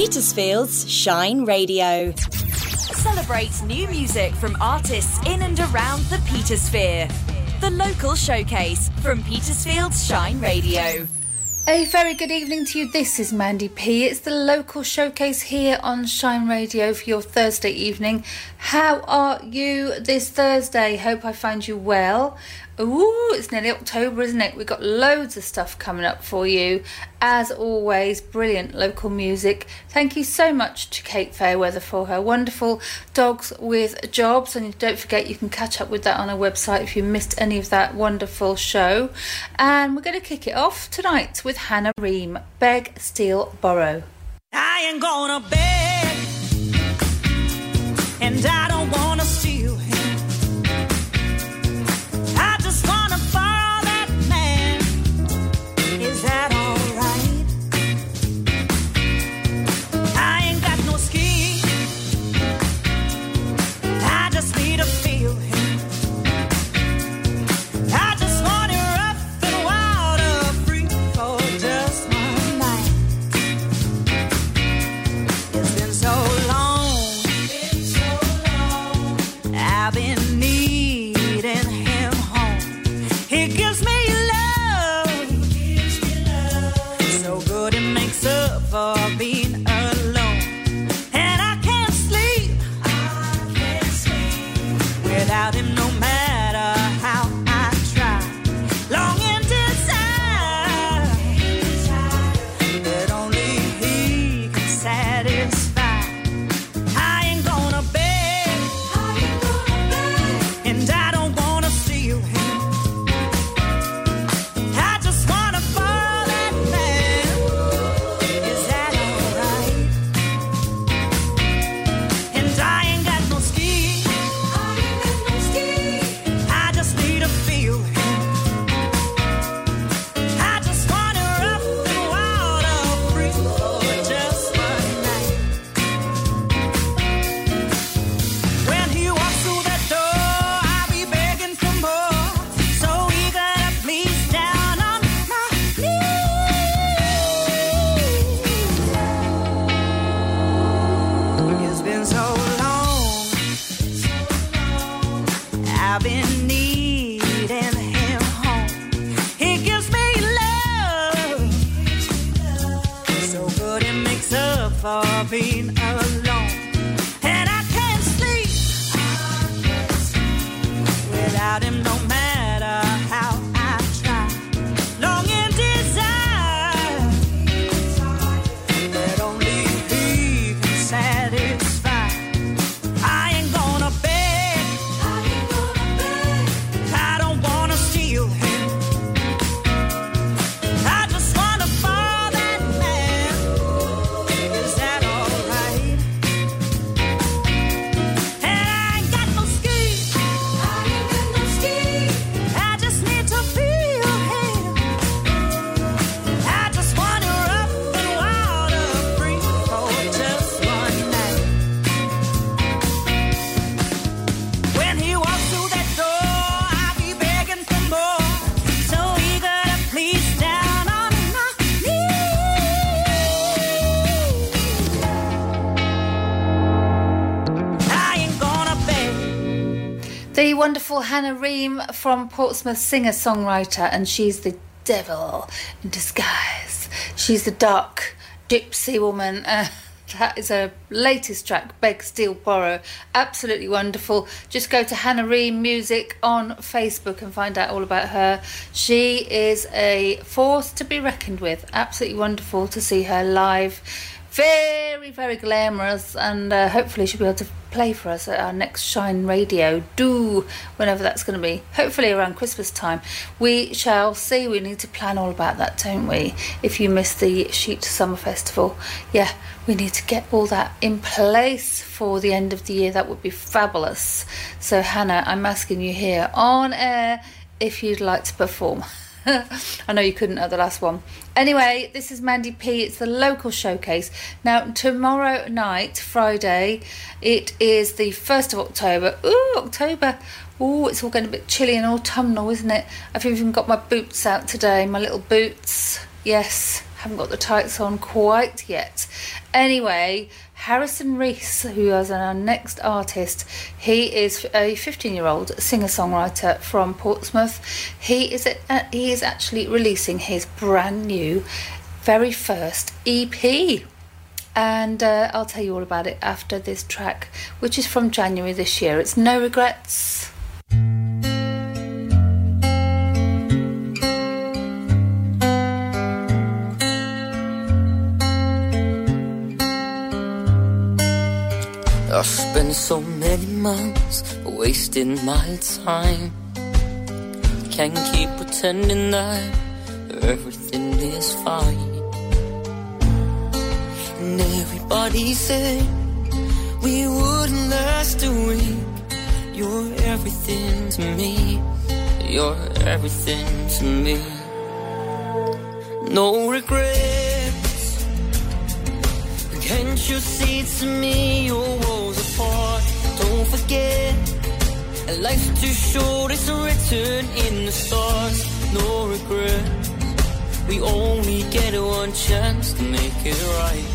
Petersfield's Shine Radio. Celebrate new music from artists in and around the Petersphere. The local showcase from Petersfield's Shine Radio. A very good evening to you. This is Mandy P. It's the local showcase here on Shine Radio for your Thursday evening. How are you this Thursday? Hope I find you well. Ooh, it's nearly October, isn't it? We've got loads of stuff coming up for you. As always, brilliant local music. Thank you so much to Kate Fairweather for her wonderful Dogs with Jobs. And don't forget, you can catch up with that on our website if you missed any of that wonderful show. And we're going to kick it off tonight with Hannah Reem, Beg, Steal, Borrow. I ain't gonna beg, and I don't wanna Hannah Reem from Portsmouth, singer songwriter, and she's the devil in disguise. She's the dark gypsy woman. Uh, that is her latest track, Beg, Steal, Borrow. Absolutely wonderful. Just go to Hannah Reem Music on Facebook and find out all about her. She is a force to be reckoned with. Absolutely wonderful to see her live very, very glamorous, and uh, hopefully she'll be able to play for us at our next Shine Radio. Do whenever that's going to be. Hopefully around Christmas time. We shall see. We need to plan all about that, don't we? If you missed the Sheet Summer Festival, yeah, we need to get all that in place for the end of the year. That would be fabulous. So, Hannah, I'm asking you here on air if you'd like to perform. I know you couldn't at the last one. Anyway, this is Mandy P. It's the local showcase. Now, tomorrow night, Friday, it is the 1st of October. Ooh, October. Ooh, it's all getting a bit chilly and autumnal, isn't it? I've even got my boots out today, my little boots. Yes, Haven't got the tights on quite yet. Anyway, Harrison Rhys, who is our next artist, he is a 15 year old singer songwriter from Portsmouth. He is, a, he is actually releasing his brand new, very first EP. And uh, I'll tell you all about it after this track, which is from January this year. It's No Regrets. So many months wasting my time. Can't keep pretending that everything is fine. And everybody said we wouldn't last a week. You're everything to me. You're everything to me. No regrets. Can't you see to me your apart? Don't forget, life's too short. It's written in the stars. No regret. We only get one chance to make it right.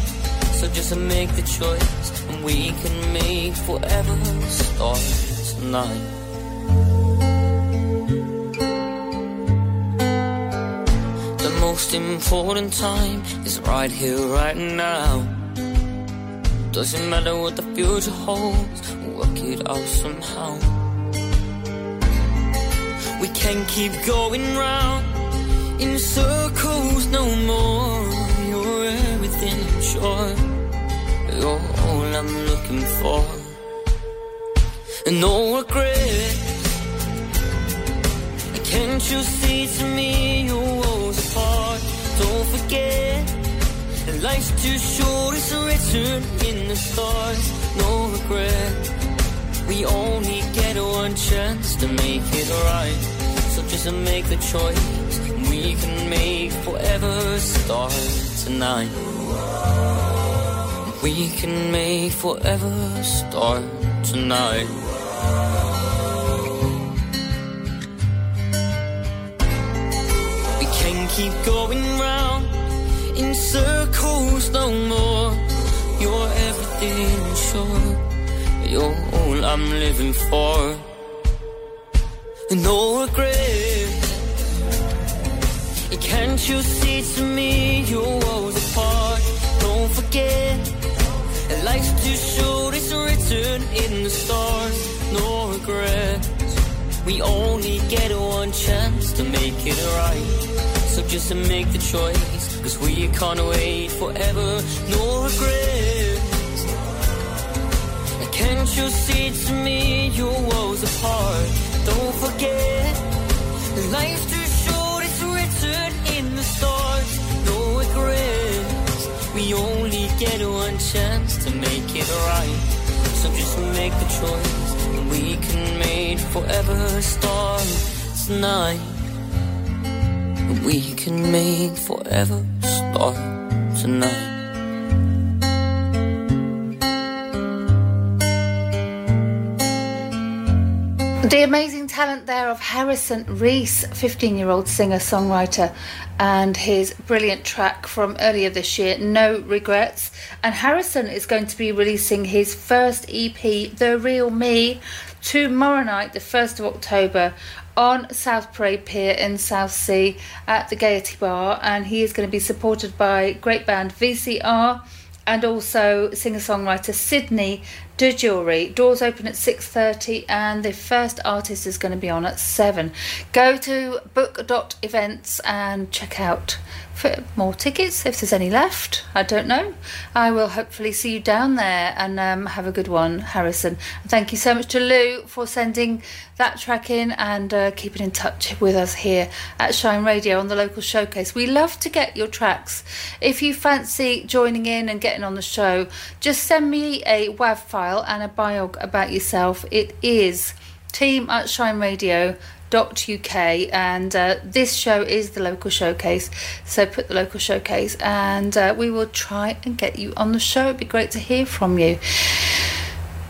So just make the choice, and we can make forever start tonight. The most important time is right here, right now. Doesn't matter what the future holds, work it out somehow. We can't keep going round in circles no more. You're everything, I'm sure. You're all I'm looking for. And no regret. Can't you see to me your worlds apart? Don't forget. Life's too short, it's written in the stars. No regret. We only get one chance to make it right. So just make the choice. We can make forever start tonight. We can make forever start tonight. We can't keep going round in circles no more. You're everything, sure. You're all I'm living for. No regret. Can't you see to me you're worlds apart? Don't forget. Life's too short, it's written in the stars. No regrets. We only get one chance to make it right. So just to make the choice. Cause we can't wait forever, no regrets. Can't you see to me your worlds apart? Don't forget, life's too short, it's written in the stars. No regrets, we only get one chance to make it right. So just make the choice, and we can make forever start tonight. We can make forever start tonight. The amazing talent there of Harrison Rhys, 15 year old singer songwriter, and his brilliant track from earlier this year, No Regrets. And Harrison is going to be releasing his first EP, The Real Me, tomorrow night, the 1st of October, on South Parade Pier in Southsea at the Gaiety Bar. And he is going to be supported by great band VCR and also singer-songwriter Sydney DeJury. Doors open at 6.30 and the first artist is going to be on at 7. Go to book.events and check out for more tickets if there's any left. I don't know. I will hopefully see you down there and um, have a good one, Harrison. Thank you so much to Lou for sending that track in and uh, keeping in touch with us here at Shine Radio on the local showcase. We love to get your tracks. If you fancy joining in and getting on the show, just send me a WAV file and a biog about yourself. It is team at Shine Radio uk and uh, this show is the local showcase so put the local showcase and uh, we will try and get you on the show it'd be great to hear from you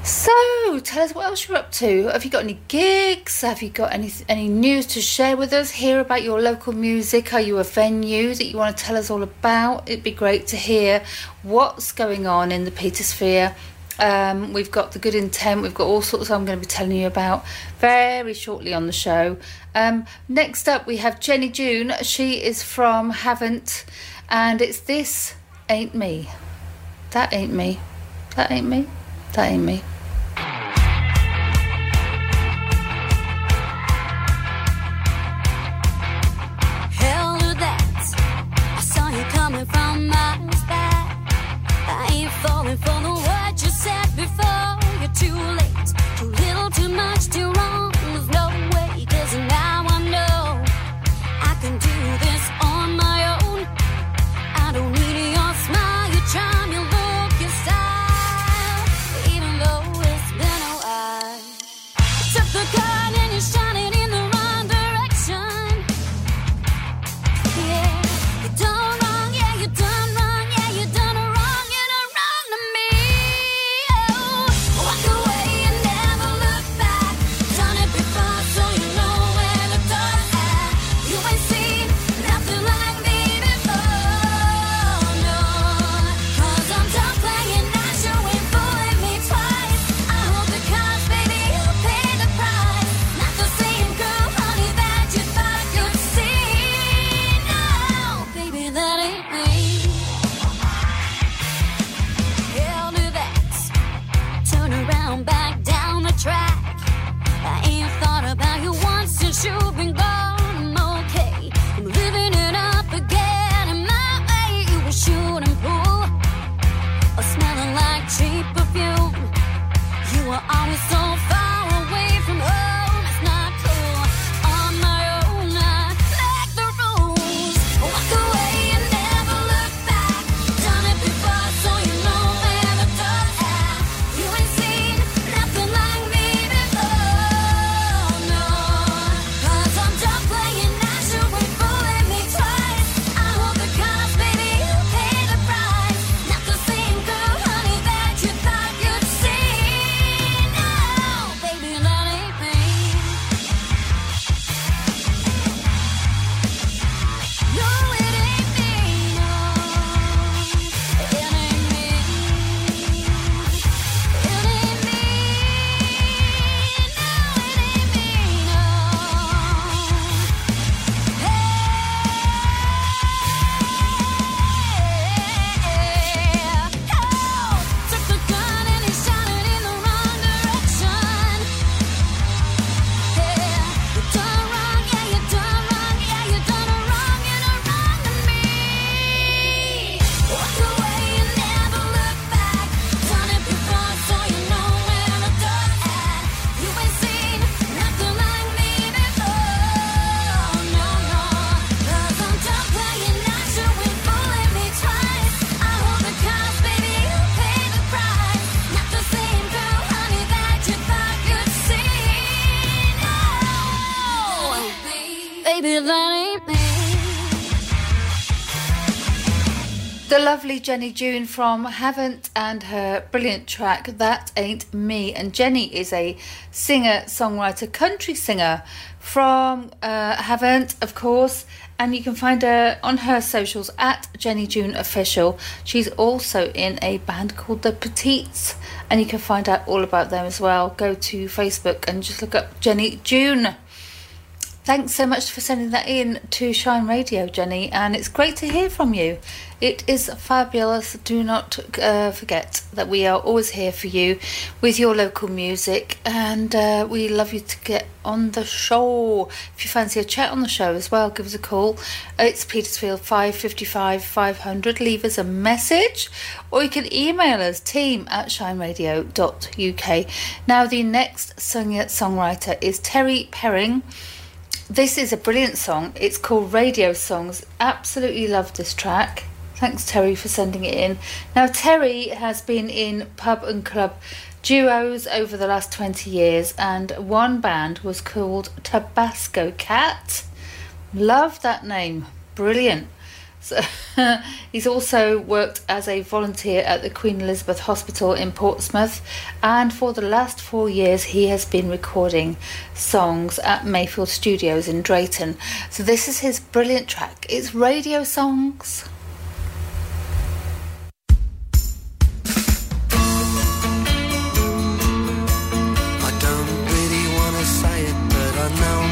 So, tell us what else you're up to. Have you got any gigs? Have you got any any news to share with us? Hear about your local music? Are you a venue that you want to tell us all about? It'd be great to hear what's going on in the Petersphere. Um, we've got the good intent. We've got all sorts. I'm going to be telling you about very shortly on the show. Um, next up, we have Jenny June. She is from Havant, and it's this ain't me. That ain't me. That ain't me. That ain't me. Hell to that. I saw you coming from miles lovely Jenny June from Havant and her brilliant track That Ain't Me. And Jenny is a singer, songwriter, country singer from uh, Havant, of course. And you can find her on her socials at Jenny June Official. She's also in a band called The Petites, and you can find out all about them as well. Go to Facebook and just look up Jenny June. Thanks so much for sending that in to Shine Radio, Jenny, and it's great to hear from you. It is fabulous. Do not uh, forget that we are always here for you with your local music, and uh, we love you to get on the show. If you fancy a chat on the show as well, give us a call. It's Petersfield 555 500. Leave us a message, or you can email us team at shineradio.uk. Now, the next singer songwriter is Terry Perring. This is a brilliant song. It's called Radio Songs. Absolutely love this track. Thanks, Terry, for sending it in. Now, Terry has been in pub and club duos over the last 20 years, and one band was called Tabasco Cat. Love that name. Brilliant. So, he's also worked as a volunteer at the Queen Elizabeth Hospital in Portsmouth, and for the last four years, he has been recording songs at Mayfield Studios in Drayton. So, this is his brilliant track. It's radio songs. I don't really wanna say it, but I know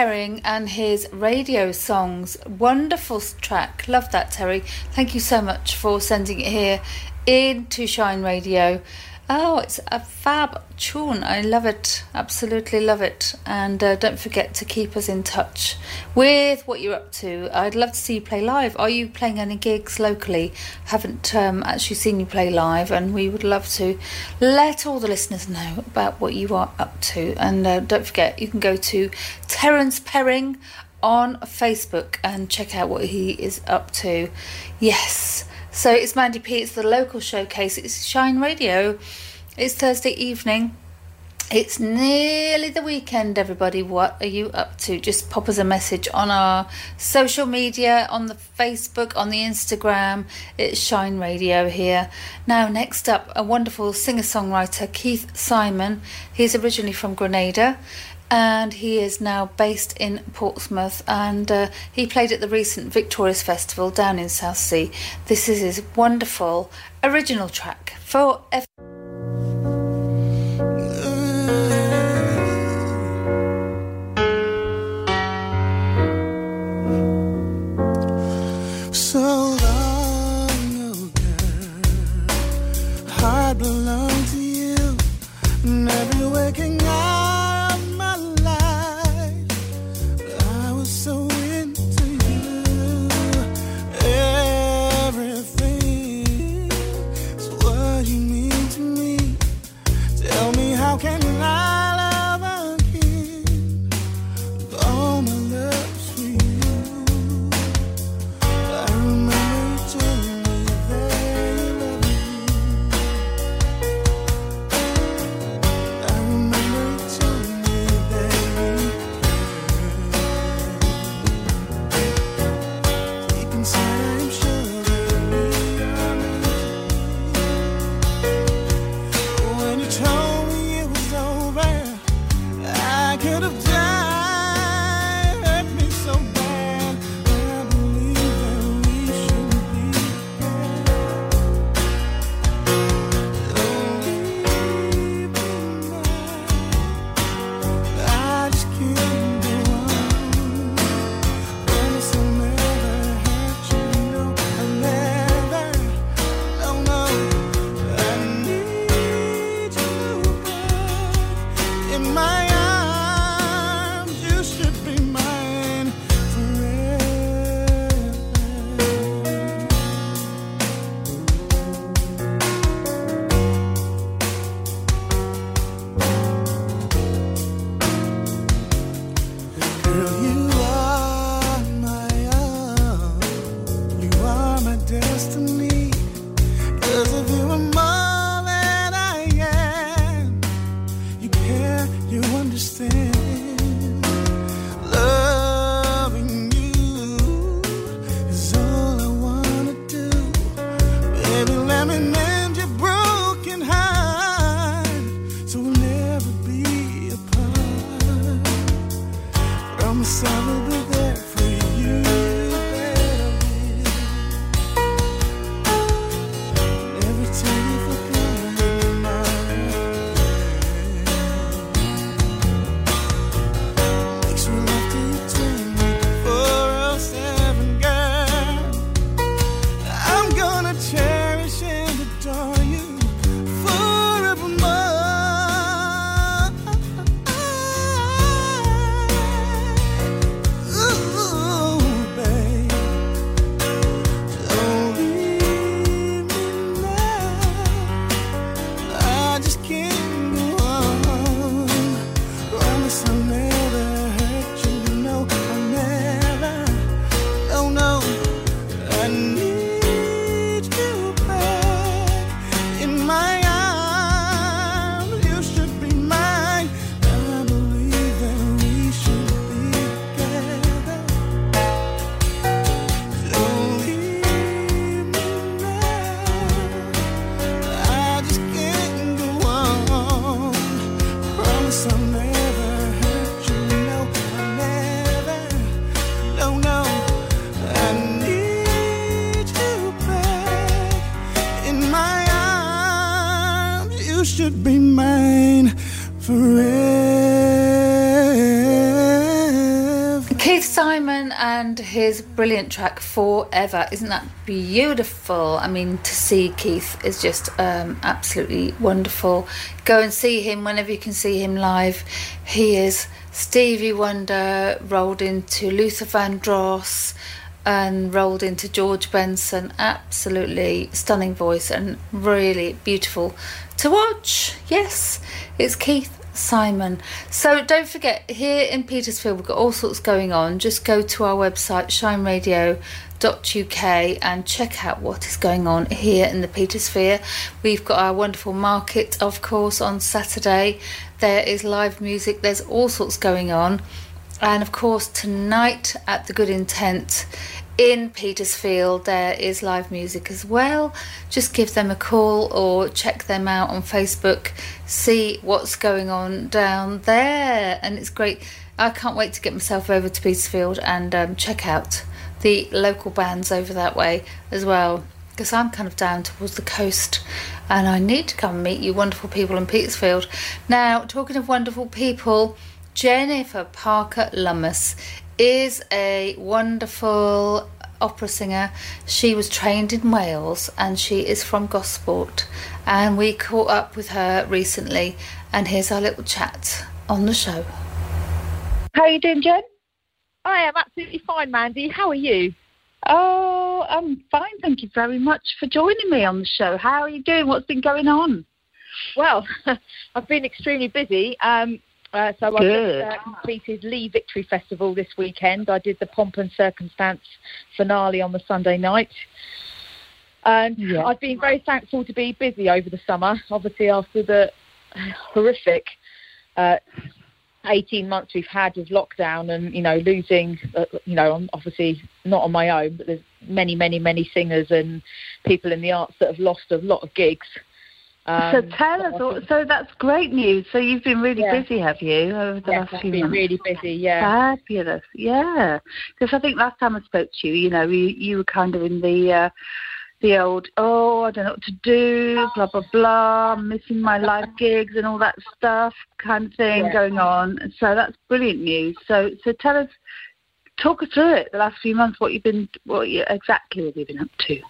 Terry Perring and his radio songs. Wonderful track. Love that, Terry. Thank you so much for sending it here into Shine Radio. Oh, it's a fab tune. I love it. Absolutely love it. And uh, don't forget to keep us in touch with what you're up to. I'd love to see you play live. Are you playing any gigs locally? Haven't um, actually seen you play live, and we would love to let all the listeners know about what you are up to. And uh, don't forget, you can go to Terence Perring on Facebook and check out what he is up to. Yes. So it's Mandy P. It's the local showcase. It's Shine Radio. It's Thursday evening. It's nearly the weekend, everybody. What are you up to? Just pop us a message on our social media, on the Facebook, on the Instagram. It's Shine Radio here. Now, next up, a wonderful singer songwriter, Keith Simon. He's originally from Grenada and he is now based in Portsmouth. And uh, he played at the recent Victorious Festival down in Southsea. This is his wonderful original track for. His brilliant track Forever. Isn't that beautiful? I mean, to see Keith is just um, absolutely wonderful. Go and see him whenever you can see him live. He is Stevie Wonder rolled into Luther Vandross and rolled into George Benson. Absolutely stunning voice and really beautiful to watch. Yes, it's Keith Simon. So don't forget, here in Petersfield, we've got all sorts going on. Just go to our website, shineradio.uk, and check out what is going on here in the Petersphere. We've got our wonderful market, of course, on Saturday. There is live music, there's all sorts going on. And of course, tonight at the Good Intent in Petersfield there is live music as well. Just give them a call or check them out on Facebook, see what's going on down there. And it's great. I can't wait to get myself over to Petersfield and um, check out the local bands over that way as well. Because I'm kind of down towards the coast and I need to come meet you wonderful people in Petersfield. Now, talking of wonderful people, Jennifer Parker Lummis is a wonderful opera singer. She was trained in Wales and she is from Gosport. And we caught up with her recently, and here's our little chat on the show. How are you doing, Jen? I am absolutely fine, Mandy. How are you? Oh, I'm fine. Thank you very much for joining me on the show. How are you doing? What's been going on? Well, I've been extremely busy. Um, uh, so I Good. just uh, completed Lee Victory Festival this weekend. I did the Pomp and Circumstance finale on the Sunday night. And Yeah. I've been very thankful to be busy over the summer, obviously after the horrific uh, 18 months we've had of lockdown and, you know, losing, uh, you know, I'm obviously not on my own, but there's many, many, many singers and people in the arts that have lost a lot of gigs. So Um, tell us. all- So that's great news. So you've been really Yeah. busy, have you, over the Yes, last I've few been months? really busy, yeah. Fabulous, yeah. Because I think last time I spoke to you, you know, you, you were kind of in the uh, the old, oh, I don't know what to do, blah blah blah, I'm missing my live gigs and all that stuff, kind of thing Yeah. going on. So that's brilliant news. So so tell us, talk us through it. The last few months, what you've been, what you, exactly have you been up to?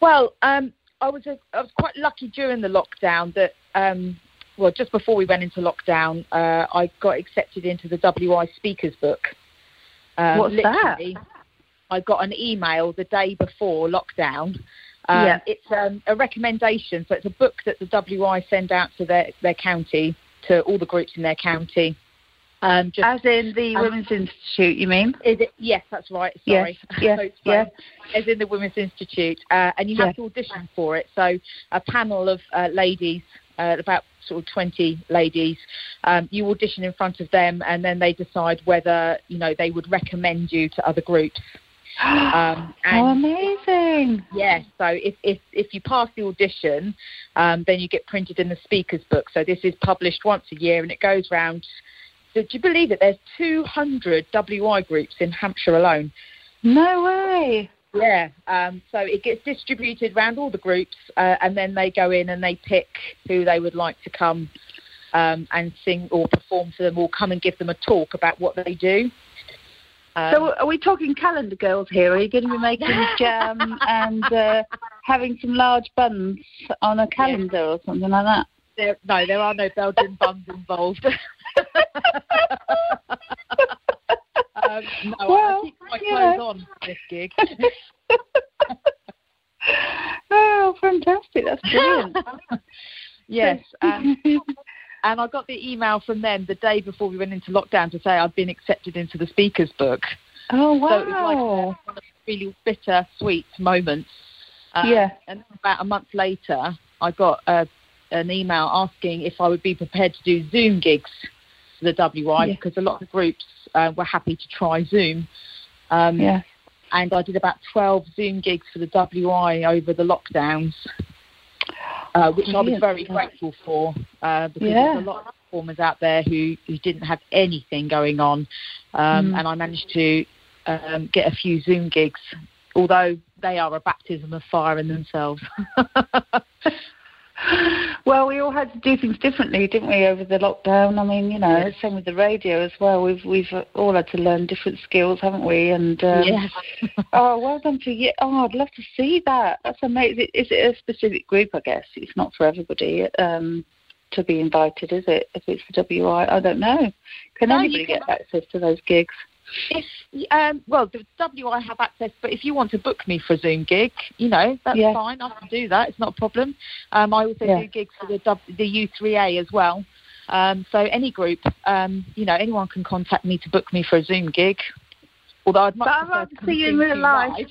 Well, um, I was a, I was quite lucky during the lockdown that um, well just before we went into lockdown, uh, I got accepted into the WI Speakers Book. Um, What's that? I got an email the day before lockdown. Um, Yeah. It's um, a recommendation, so it's a book that the WI send out to their, their county, to all the groups in their county. Um, just As in the um, Women's Institute, you mean? Is it? Yes, that's right. Yes, Sorry. yes, yes. fine. As in the Women's Institute, uh, and you have to audition for it. So a panel of uh, ladies, uh, about sort of 20 ladies, um, you audition in front of them, and then they decide whether you know they would recommend you to other groups. Um, oh, and amazing! Yes. So if if if you pass the audition, um, then you get printed in the speakers book. So this is published once a year, and it goes round. Do you believe it? There's 200 WI groups in Hampshire alone. No way. Yeah. Um, so it gets distributed around all the groups, uh, and then they go in and they pick who they would like to come um, and sing or perform for them, or come and give them a talk about what they do. Um, So are we talking calendar girls here? Are you going to be making jam and uh, having some large buns on a calendar or something like that? there, no, there are no Belgian buns involved. um, no, I keep my clothes on for this gig. Oh, fantastic! That's brilliant. yes. Um, and I got the email from them the day before we went into lockdown to say I'd been accepted into the speakers book. oh So it was like wow! a, one of the really bitter sweet moments. Um, Yeah. And about a month later, I got uh, an email asking if I would be prepared to do Zoom gigs for the WI Yeah. because a lot of groups uh, were happy to try Zoom. Um, yeah. And I did about 12 Zoom gigs for the WI over the lockdowns, uh, which I was Brilliant. very grateful for uh, because Yeah. there's a lot of performers out there who, who didn't have anything going on. Um, Mm. And I managed to um, get a few Zoom gigs, although they are a baptism of fire in themselves. Well, we all had to do things differently, didn't we, over the lockdown? I mean, you know, Yes. same with the radio as well. We've we've all had to learn different skills, haven't we? And um, yes. Oh, well done to you. Oh, I'd love to see that. That's amazing. Is it a specific group, I guess? It's not for everybody um, to be invited, is it? If it's the WI, I don't know. Can No, anybody get access to those gigs? If um, well, the WI have access, but if you want to book me for a Zoom gig, you know that's Yeah. fine. I can do that. It's not a problem. Um, I also Yeah. do gigs for the W- the U3A as well. Um, so any group, um, you know, anyone can contact me to book me for a Zoom gig. Although I'd much But I'd rather to see you in real you life.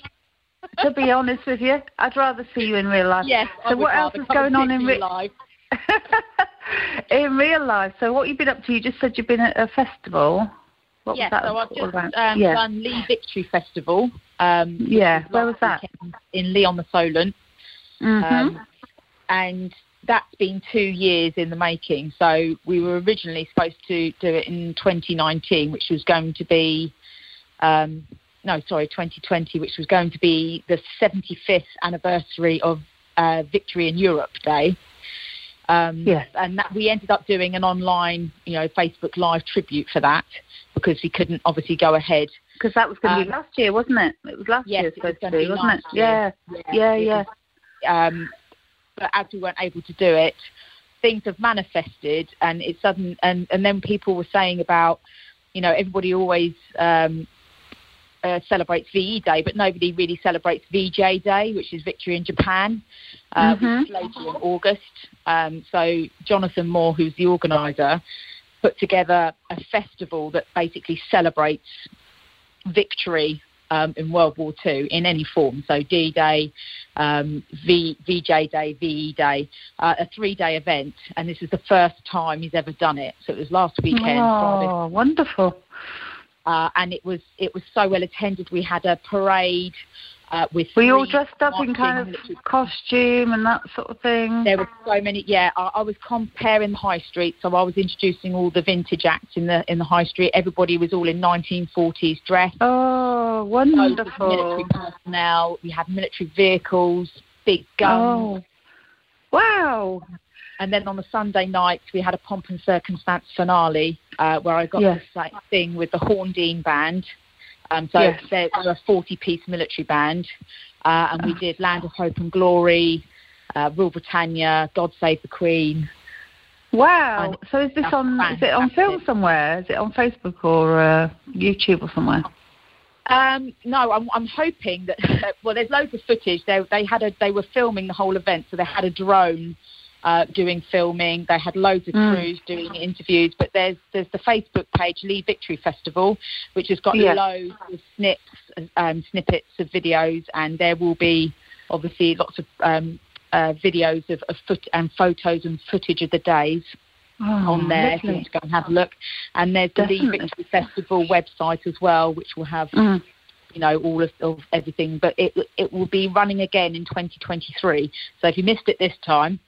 to be honest with you, I'd rather see you in real life. Yes. So what else is going on in real life? in real life? So what you've been up to? You just said you've been at a festival. What yeah, was that so I've just um, yeah. done Lee Victory Festival. Um, Yeah, where was that? In Lee on the Solent. Mhm. Um, and that's been two years in the making. So we were originally supposed to do it in 2019, which was going to be, um, no, sorry, 2020, which was going to be the 75th anniversary of uh, Victory in Europe Day. Um, Yes. And that we ended up doing an online, you know, Facebook Live tribute for that because we couldn't obviously go ahead. Because that was going to Um, be last year, wasn't it? It was last Yes, year it was supposed to be, wasn't it? Yeah, yeah, yeah. was um, but as we weren't able to do it, things have manifested, and it's sudden. And and then people were saying about, you know, everybody always um, uh, celebrates VE Day, but nobody really celebrates VJ Day, which is Victory in Japan, uh, Mhm. which is later in August. Um, so Jonathan Moore, who's the organizer, put together a festival that basically celebrates victory um, in World War II in any form. So D-Day, um, v, VJ Day, VE Day, uh, a three-day event, and this is the first time he's ever done it. So it was last weekend, Friday, Oh, wonderful. Uh, and it was it was so well attended. We had a parade uh, with. we all dressed up in kind of costume and that sort of thing? there were so many. Yeah, I, I was comparing the high street, so I was introducing all the vintage acts in the in the high street. Everybody was all in 1940s dress. Oh, wonderful. military personnel. We had military vehicles, big guns, Oh, wow. And then on the Sunday night we had a pomp and circumstance finale uh, where I got Yes. to like, sing with the Horndean band. Um, so Yes. they're, they're a 40-piece military band, uh, and we did Land of Hope and Glory, uh, Rule Britannia, God Save the Queen. Wow. So is this on? Is it on film somewhere? Is it on Facebook or uh, YouTube or somewhere? Um, no, I'm, I'm hoping that. Well, there's loads of footage. They they had a they were filming the whole event, so they had a drone uh, doing filming. They had loads of Mm. crews doing interviews. But there's there's the Facebook page Lee Victory Festival, which has got Yeah. loads of snips, um, snippets of videos, and there will be obviously lots of um, uh, videos of, of foot and photos and footage of the days Oh, on there if you want to go and have a look. And there's the Lee Victory Festival website as well, which will have Mm. you know all of, of everything. But it it will be running again in 2023. So if you missed it this time,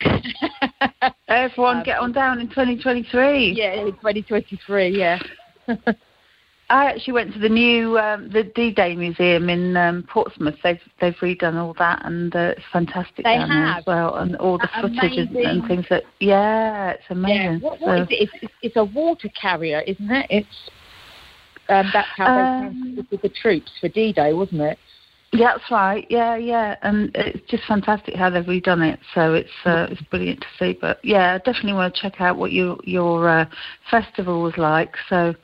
Everyone Um, get on down in 2023. yeah, in 2023, yeah. I actually went to the new um, the D-Day Museum in um, Portsmouth. They've they've redone all that, and uh, it's fantastic They down there as well, and all the A- footage and, and things that. Yeah, it's yeah. amazing. What, what is So- it? It's, it's, it's a water carrier, isn't it? It's um, that's how they Um, the troops for D-Day, wasn't it? Yeah, that's right. Yeah, yeah, and it's just fantastic how they've redone it. So it's uh, it's brilliant to see. But yeah, I definitely want to check out what your your uh, festival was like. So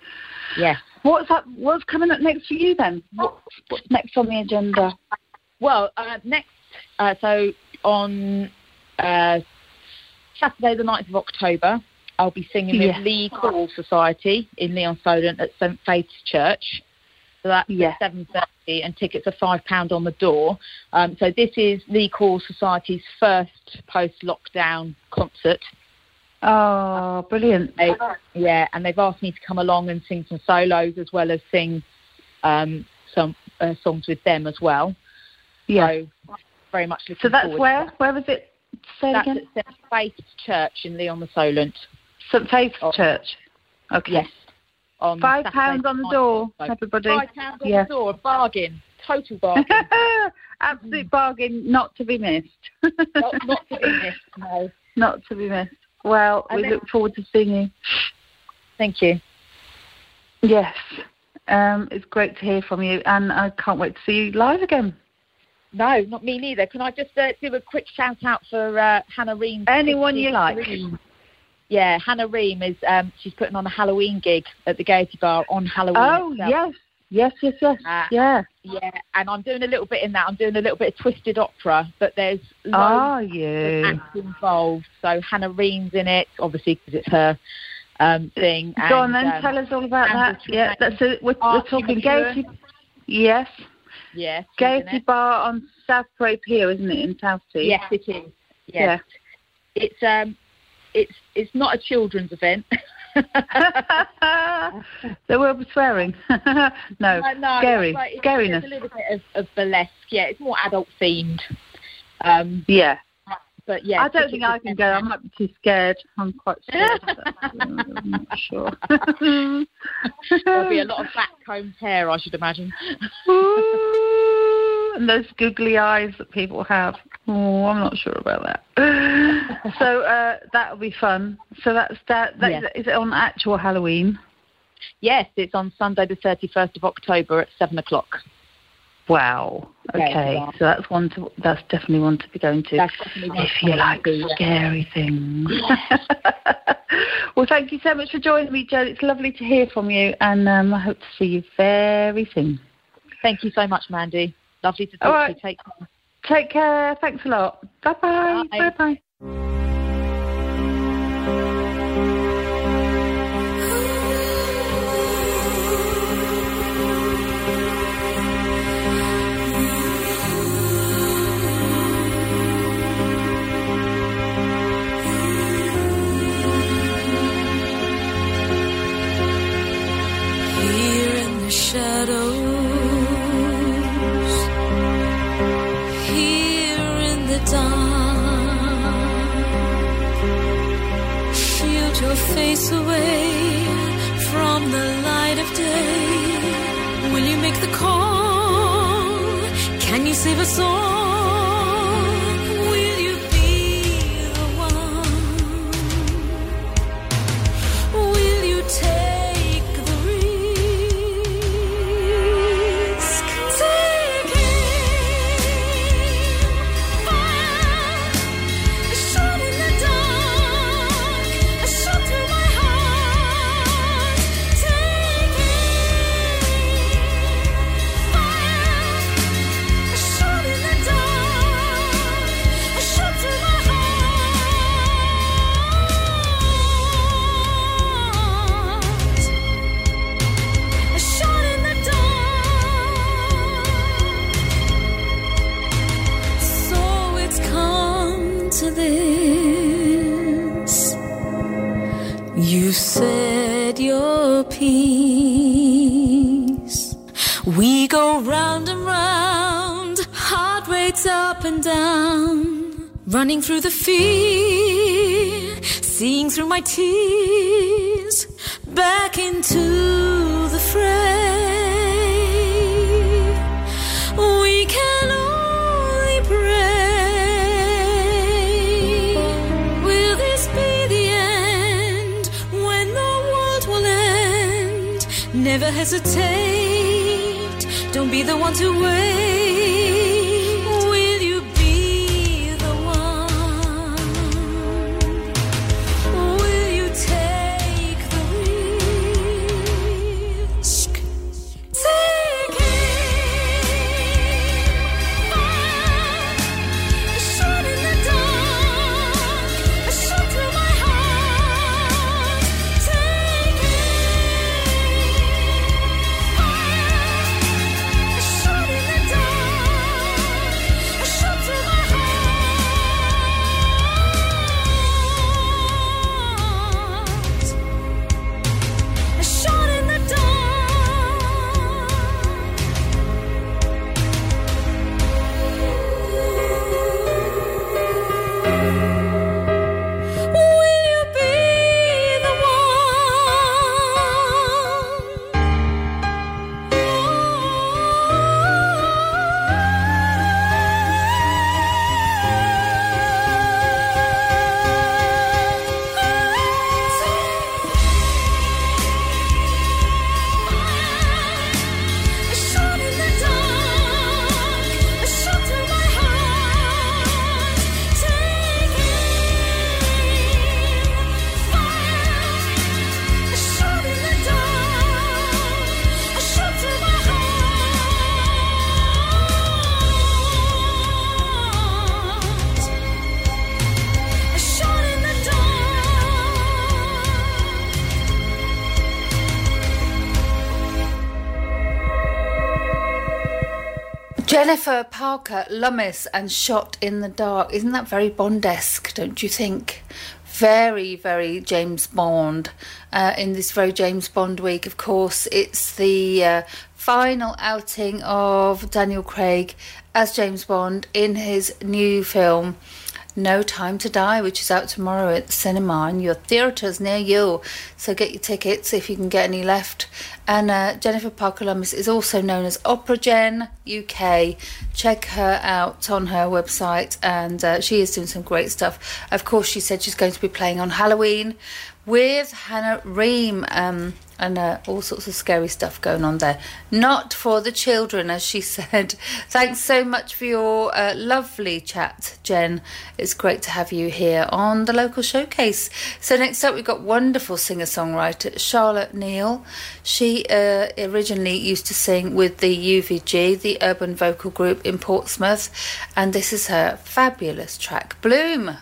Yeah. what's up? What's coming up next for you then? What's, what's next on the agenda? Well, uh, next, uh, so on uh, Saturday, the 9th of October, I'll be singing with Yeah. Lee Choral Society in Lee-on-Solent at St Faith's Church. So that's Yeah. at 7.30 and tickets are £5 on the door. Um, so this is the Choral Society's first post-lockdown concert. Oh, brilliant! They, yeah, and they've asked me to come along and sing some solos as well as sing um, some uh, songs with them as well. Yeah. So very much looking So that's forward to where? that. Where was it? Say That's again. at St Faith's Church in Lee-on-the-Solent. St Faith's Oh. Church. Okay. Yes. On Five Saturday pounds on the door, So everybody. Five pounds on Yeah. the door, a bargain, total bargain. Absolute bargain, not to be missed. not, not to be missed. No, Not to be missed. Well, And we then- look forward to seeing you. thank you. Yes. Um, it's great to hear from you, and I can't wait to see you live again. No, not me neither. Can I just uh, do a quick shout out for uh, Hannah Reem? Anyone you like. Yeah, Hannah Reem is um, she's putting on a Halloween gig at the Gaiety Bar on Halloween. Oh, itself. yes. Yes, yes, yes. Uh, yeah. Yeah, and I'm doing a little bit in that. I'm doing a little bit of twisted opera, but there's loads of acts involved. So Hannah Reem's in it, obviously because it's her um, thing. Go on then, um, tell us all about that. Yeah, that's it. We're, we're talking Gaiety. Yes. Yeah, in Gaiety. Bar on South Parade Pier, isn't it, in South Sea? Yes, it is. Yeah. Yes. It's um, it's it's not a children's event. there will be swearing. no, no, scary, it's like- it's, scariness. It's a little bit of, of burlesque. Yeah, it's more adult themed. Um, Yeah. but yeah, I don't think I can go. I might be too scared. I'm quite scared. I'm not sure. There'll be a lot of back combed hair, I should imagine. And those googly eyes that people have. Oh, I'm not sure about that. so uh, that'll be fun. So that's that. that Yeah. is it on actual Halloween? Yes, it's on Sunday, the 31st of October at seven o'clock. Wow. Okay, yeah. so that's one to. That's definitely one to be going to. If you like to, yeah. scary things. well, thank you so much for joining me, Joe. It's lovely to hear from you, and um, I hope to see you very soon. Thank you so much, Mandy. Lovely to talk to you. Take care. Take care. Thanks a lot. Bye-bye. Bye. Bye-bye. Face away from the light of day. Will you make the call? Can you save us all? You said your piece. We go round and round, heart rates up and down, running through the fear, seeing through my tears, back into the fray. Never hesitate. Don't be the one to wait. Jennifer Parker, Lummis, and Shot in the Dark. Isn't that very Bondesque, don't you think? very, very James Bond. Uh, in this very James Bond week, of course, it's the uh, final outing of Daniel Craig as James Bond in his new film. No Time to Die, which is out tomorrow at the cinema and your theatres near you. So get your tickets if you can get any left. And uh, Jennifer Parker Lummis is also known as Opera Gen UK. Check her out on her website, and uh, she is doing some great stuff. Of course, she said she's going to be playing on Halloween with Hannah Reem. Um, and uh, all sorts of scary stuff going on there. Not for the children, as she said. Thanks so much for your uh, lovely chat, Jen. It's great to have you here on the local showcase. So, next up, we've got wonderful singer songwriter Charlotte Neal. She uh, originally used to sing with the UVG, the urban vocal group in Portsmouth, and this is her fabulous track, Bloom.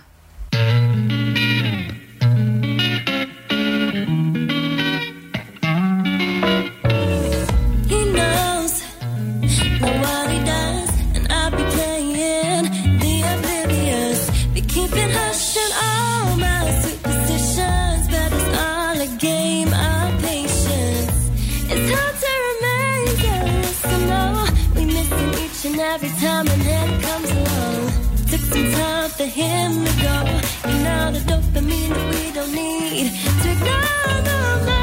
Every time an head comes along. Took some time for him to go, and now the dopamine that we don't need to ignore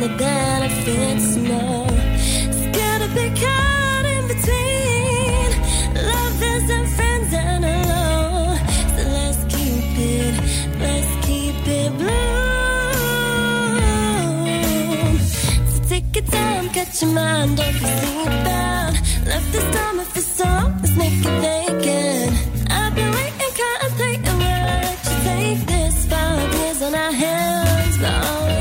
the benefits. No, it's gotta be caught in between lovers and friends and alone. So let's keep it, let's keep it blue. So take your time, catch your mind, don't be sleepbound. Left this time if it's song, let's make it vacant. I've been waiting, contemplating where I let you take this. Five years on our hands, but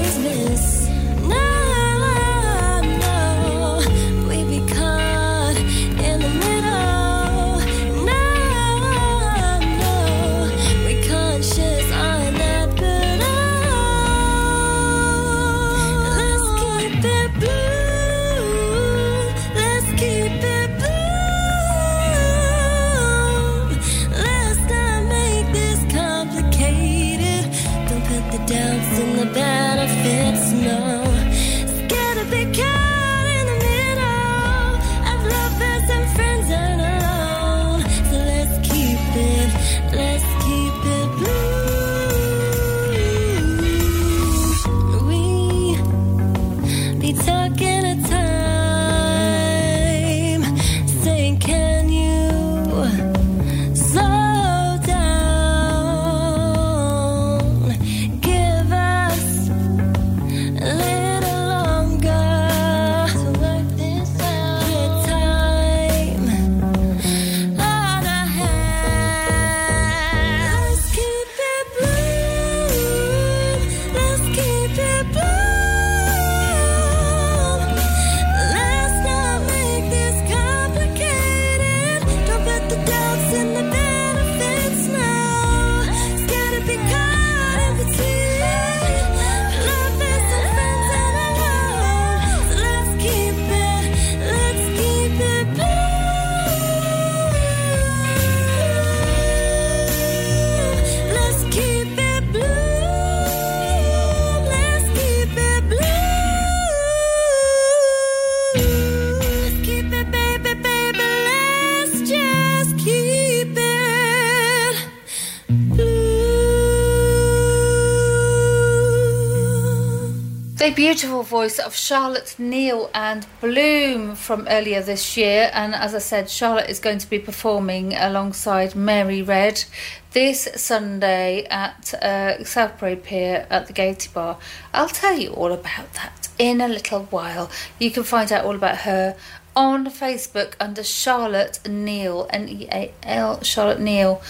Beautiful voice of Charlotte Neal and Bloom from earlier this year. And as I said, Charlotte is going to be performing alongside Mary Red this Sunday at uh, Southbury Pier at the Gaiety Bar. I'll tell you all about that in a little while. You can find out all about her on Facebook under Charlotte Neal, N E A L, Charlotte Neal.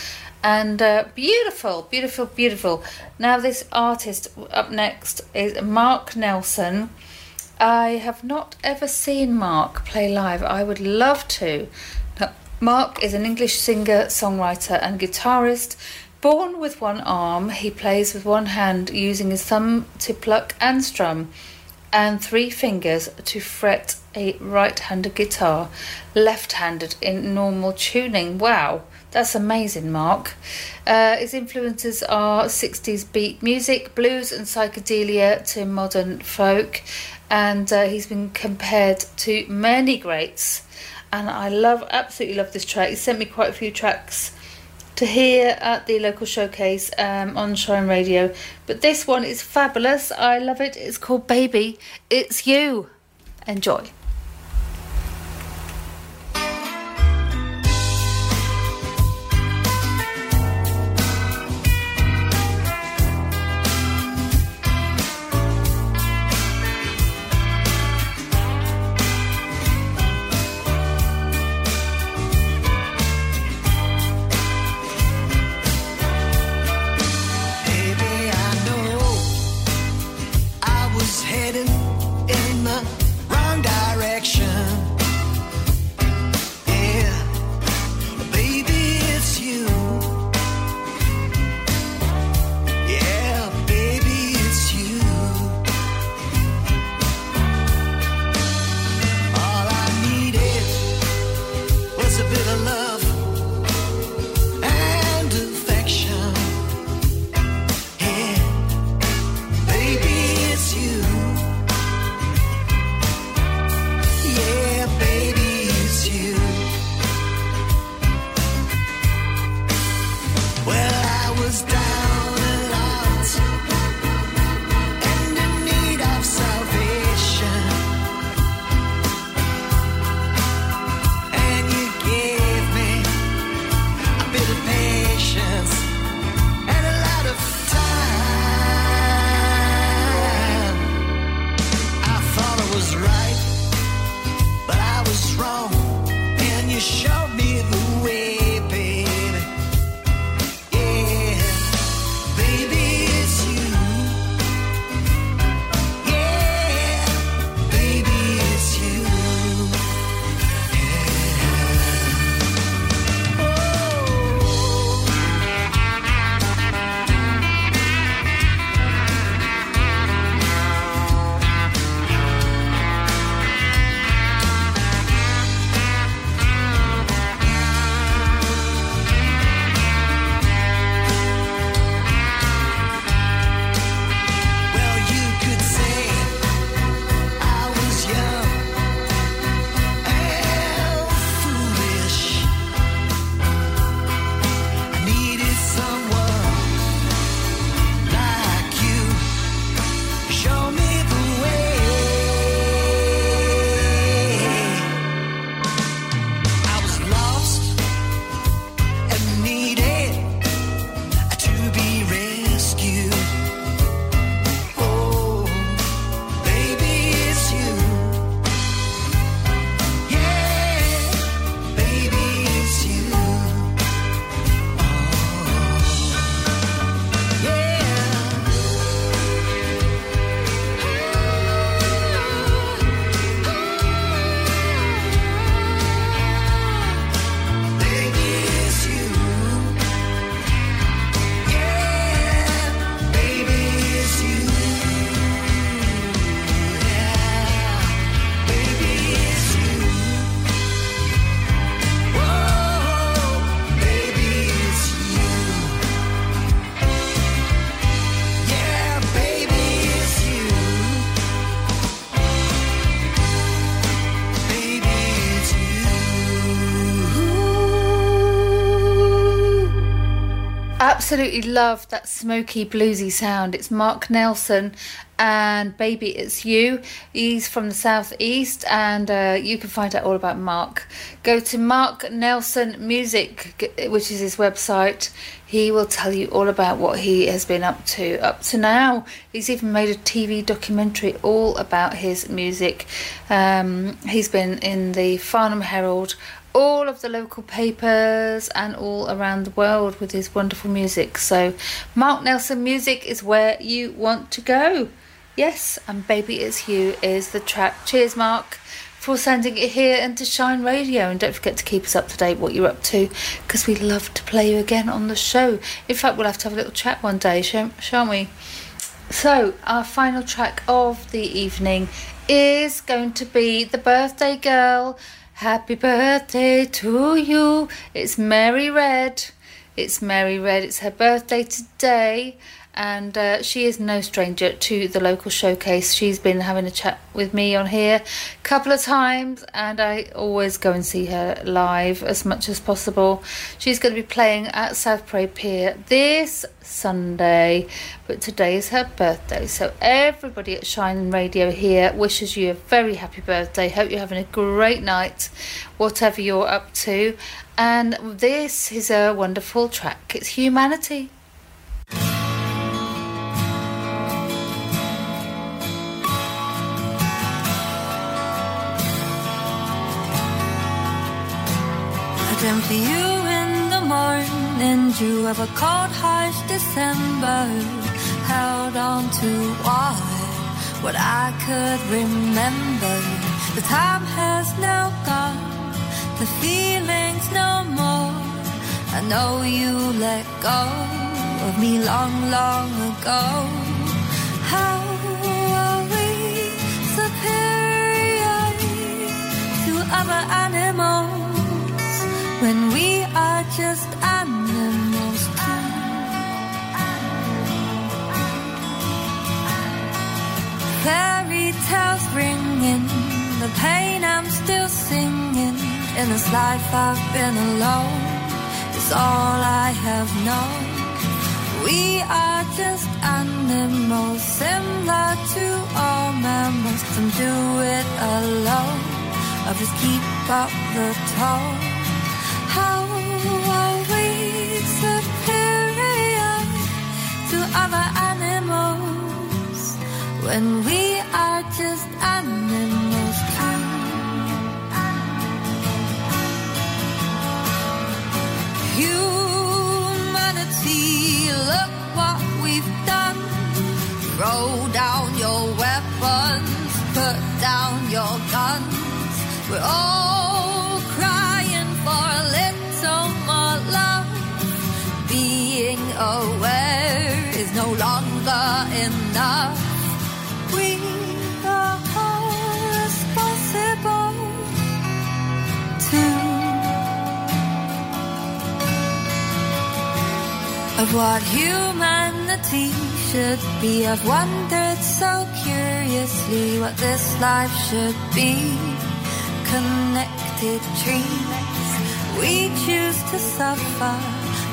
And uh, beautiful, beautiful, beautiful. Now, this artist up next is Mark Nelson. I have not ever seen Mark play live. I would love to. Mark is an English singer, songwriter, and guitarist. Born with one arm, he plays with one hand using his thumb to pluck and strum, and three fingers to fret a right handed guitar, left handed in normal tuning. Wow, that's amazing, Mark. Uh, his influences are 60s beat music, blues, and psychedelia to modern folk, and uh, he's been compared to many greats. And I love, absolutely love this track. He sent me quite a few tracks to hear at the local showcase um, on Shine Radio. But this one is fabulous. I love it. It's called Baby, It's You. Enjoy. Absolutely love that smoky bluesy sound. It's Mark Nelson and Baby It's You. He's from the southeast and uh, you can find out all about Mark. Go to Mark Nelson Music, which is his website. He will tell you all about what he has been up to up to now. He's even made a TV documentary all about his music. Um, he's been in the Farnham Herald, all of the local papers and all around the world with his wonderful music. So, Mark Nelson music is where you want to go. Yes, and Baby It's You is the track. Cheers, Mark, for sending it here into Shine Radio. And don't forget to keep us up to date what you're up to because we love to play you again on the show. In fact, we'll have to have a little chat one day, shan't we? So, our final track of the evening is going to be The Birthday Girl. Happy birthday to you. It's Mary Red. It's Mary Red. It's her birthday today. And uh, she is no stranger to the local showcase. She's been having a chat with me on here a couple of times, and I always go and see her live as much as possible. She's going to be playing at South Parade Pier this Sunday, but today is her birthday. So, everybody at Shine Radio here wishes you a very happy birthday. Hope you're having a great night, whatever you're up to. And this is a wonderful track. It's Humanity. Dreamt of you in the morning, you have a cold, harsh December. Held on to what, what I could remember. The time has now gone, the feelings no more. I know you let go of me long, long ago. How are we superior to other animals when we are just animals too? Fairy tales ringing, the pain I'm still singing. In this life I've been alone, it's all I have known. We are just animals, similar to all mammals. Some do it alone, others keep up the tone. Other animals when we are just animals too? Humanity, look what we've done. Throw down your weapons, put down your guns. We're all longer enough. We are responsible too. of what humanity should be. I've wondered so curiously what this life should be. Connected trees, we choose to suffer.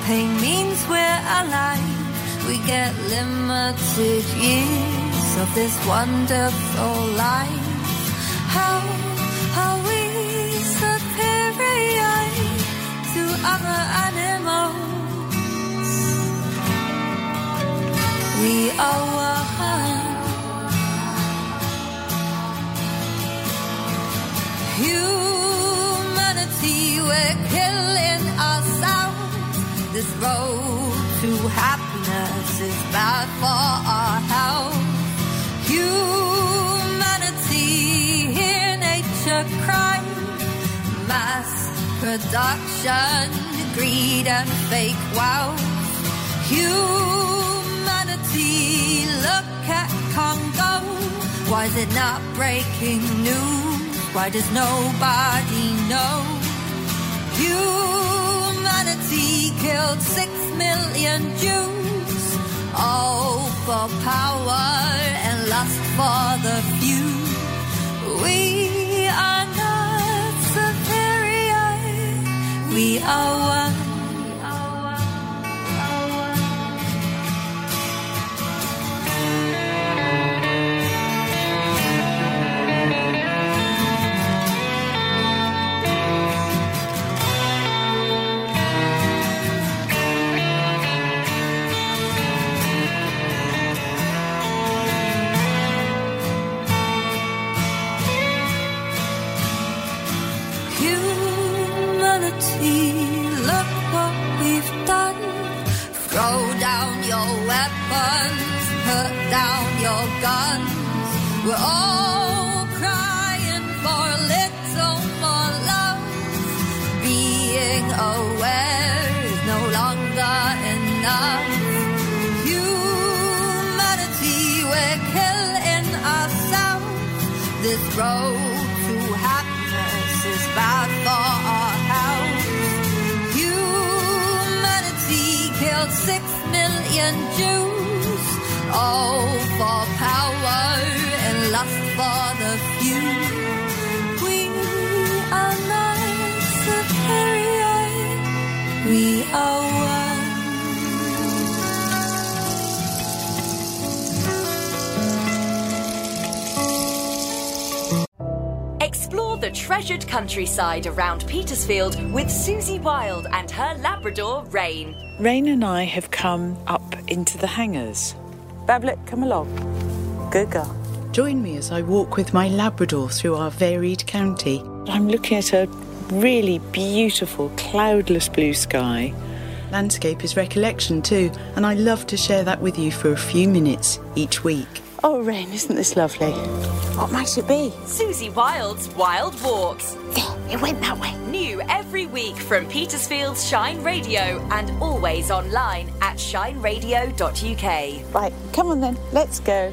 Pain means we're alive. We get limited years of this wonderful life. How are we superior to other animals? We are one. Humanity, we're killing ourselves. This road to happiness is bad for our health. Humanity, hear nature cry. Mass production, greed and fake wealth. Humanity, look at Congo. Why is it not breaking news? Why does nobody know? Humanity killed six million Jews, all for power and lust for the few. We are not superior. We are one. Down your guns. We're all crying for a little more love. Being aware is no longer enough. Humanity, we're killing ourselves. This road to happiness is bad for our health. Humanity killed six million Jews, all for power and lust for the few. We are not superior, we are one. Explore the treasured countryside around Petersfield with Susie Wild and her Labrador, Rain. Rain and I have come up into the Hangers. Bablet, come along. Good girl. Join me as I walk with my Labrador through our varied county. I'm looking at a really beautiful, cloudless blue sky. Landscape is recollection too, and I love to share that with you for a few minutes each week. Oh, Rain, isn't this lovely? What might it be? Susie Wild's Wild Walks. There, it went that way. New every week from Petersfield's Shine Radio and always online at shineradio.uk. Right, come on then, let's go.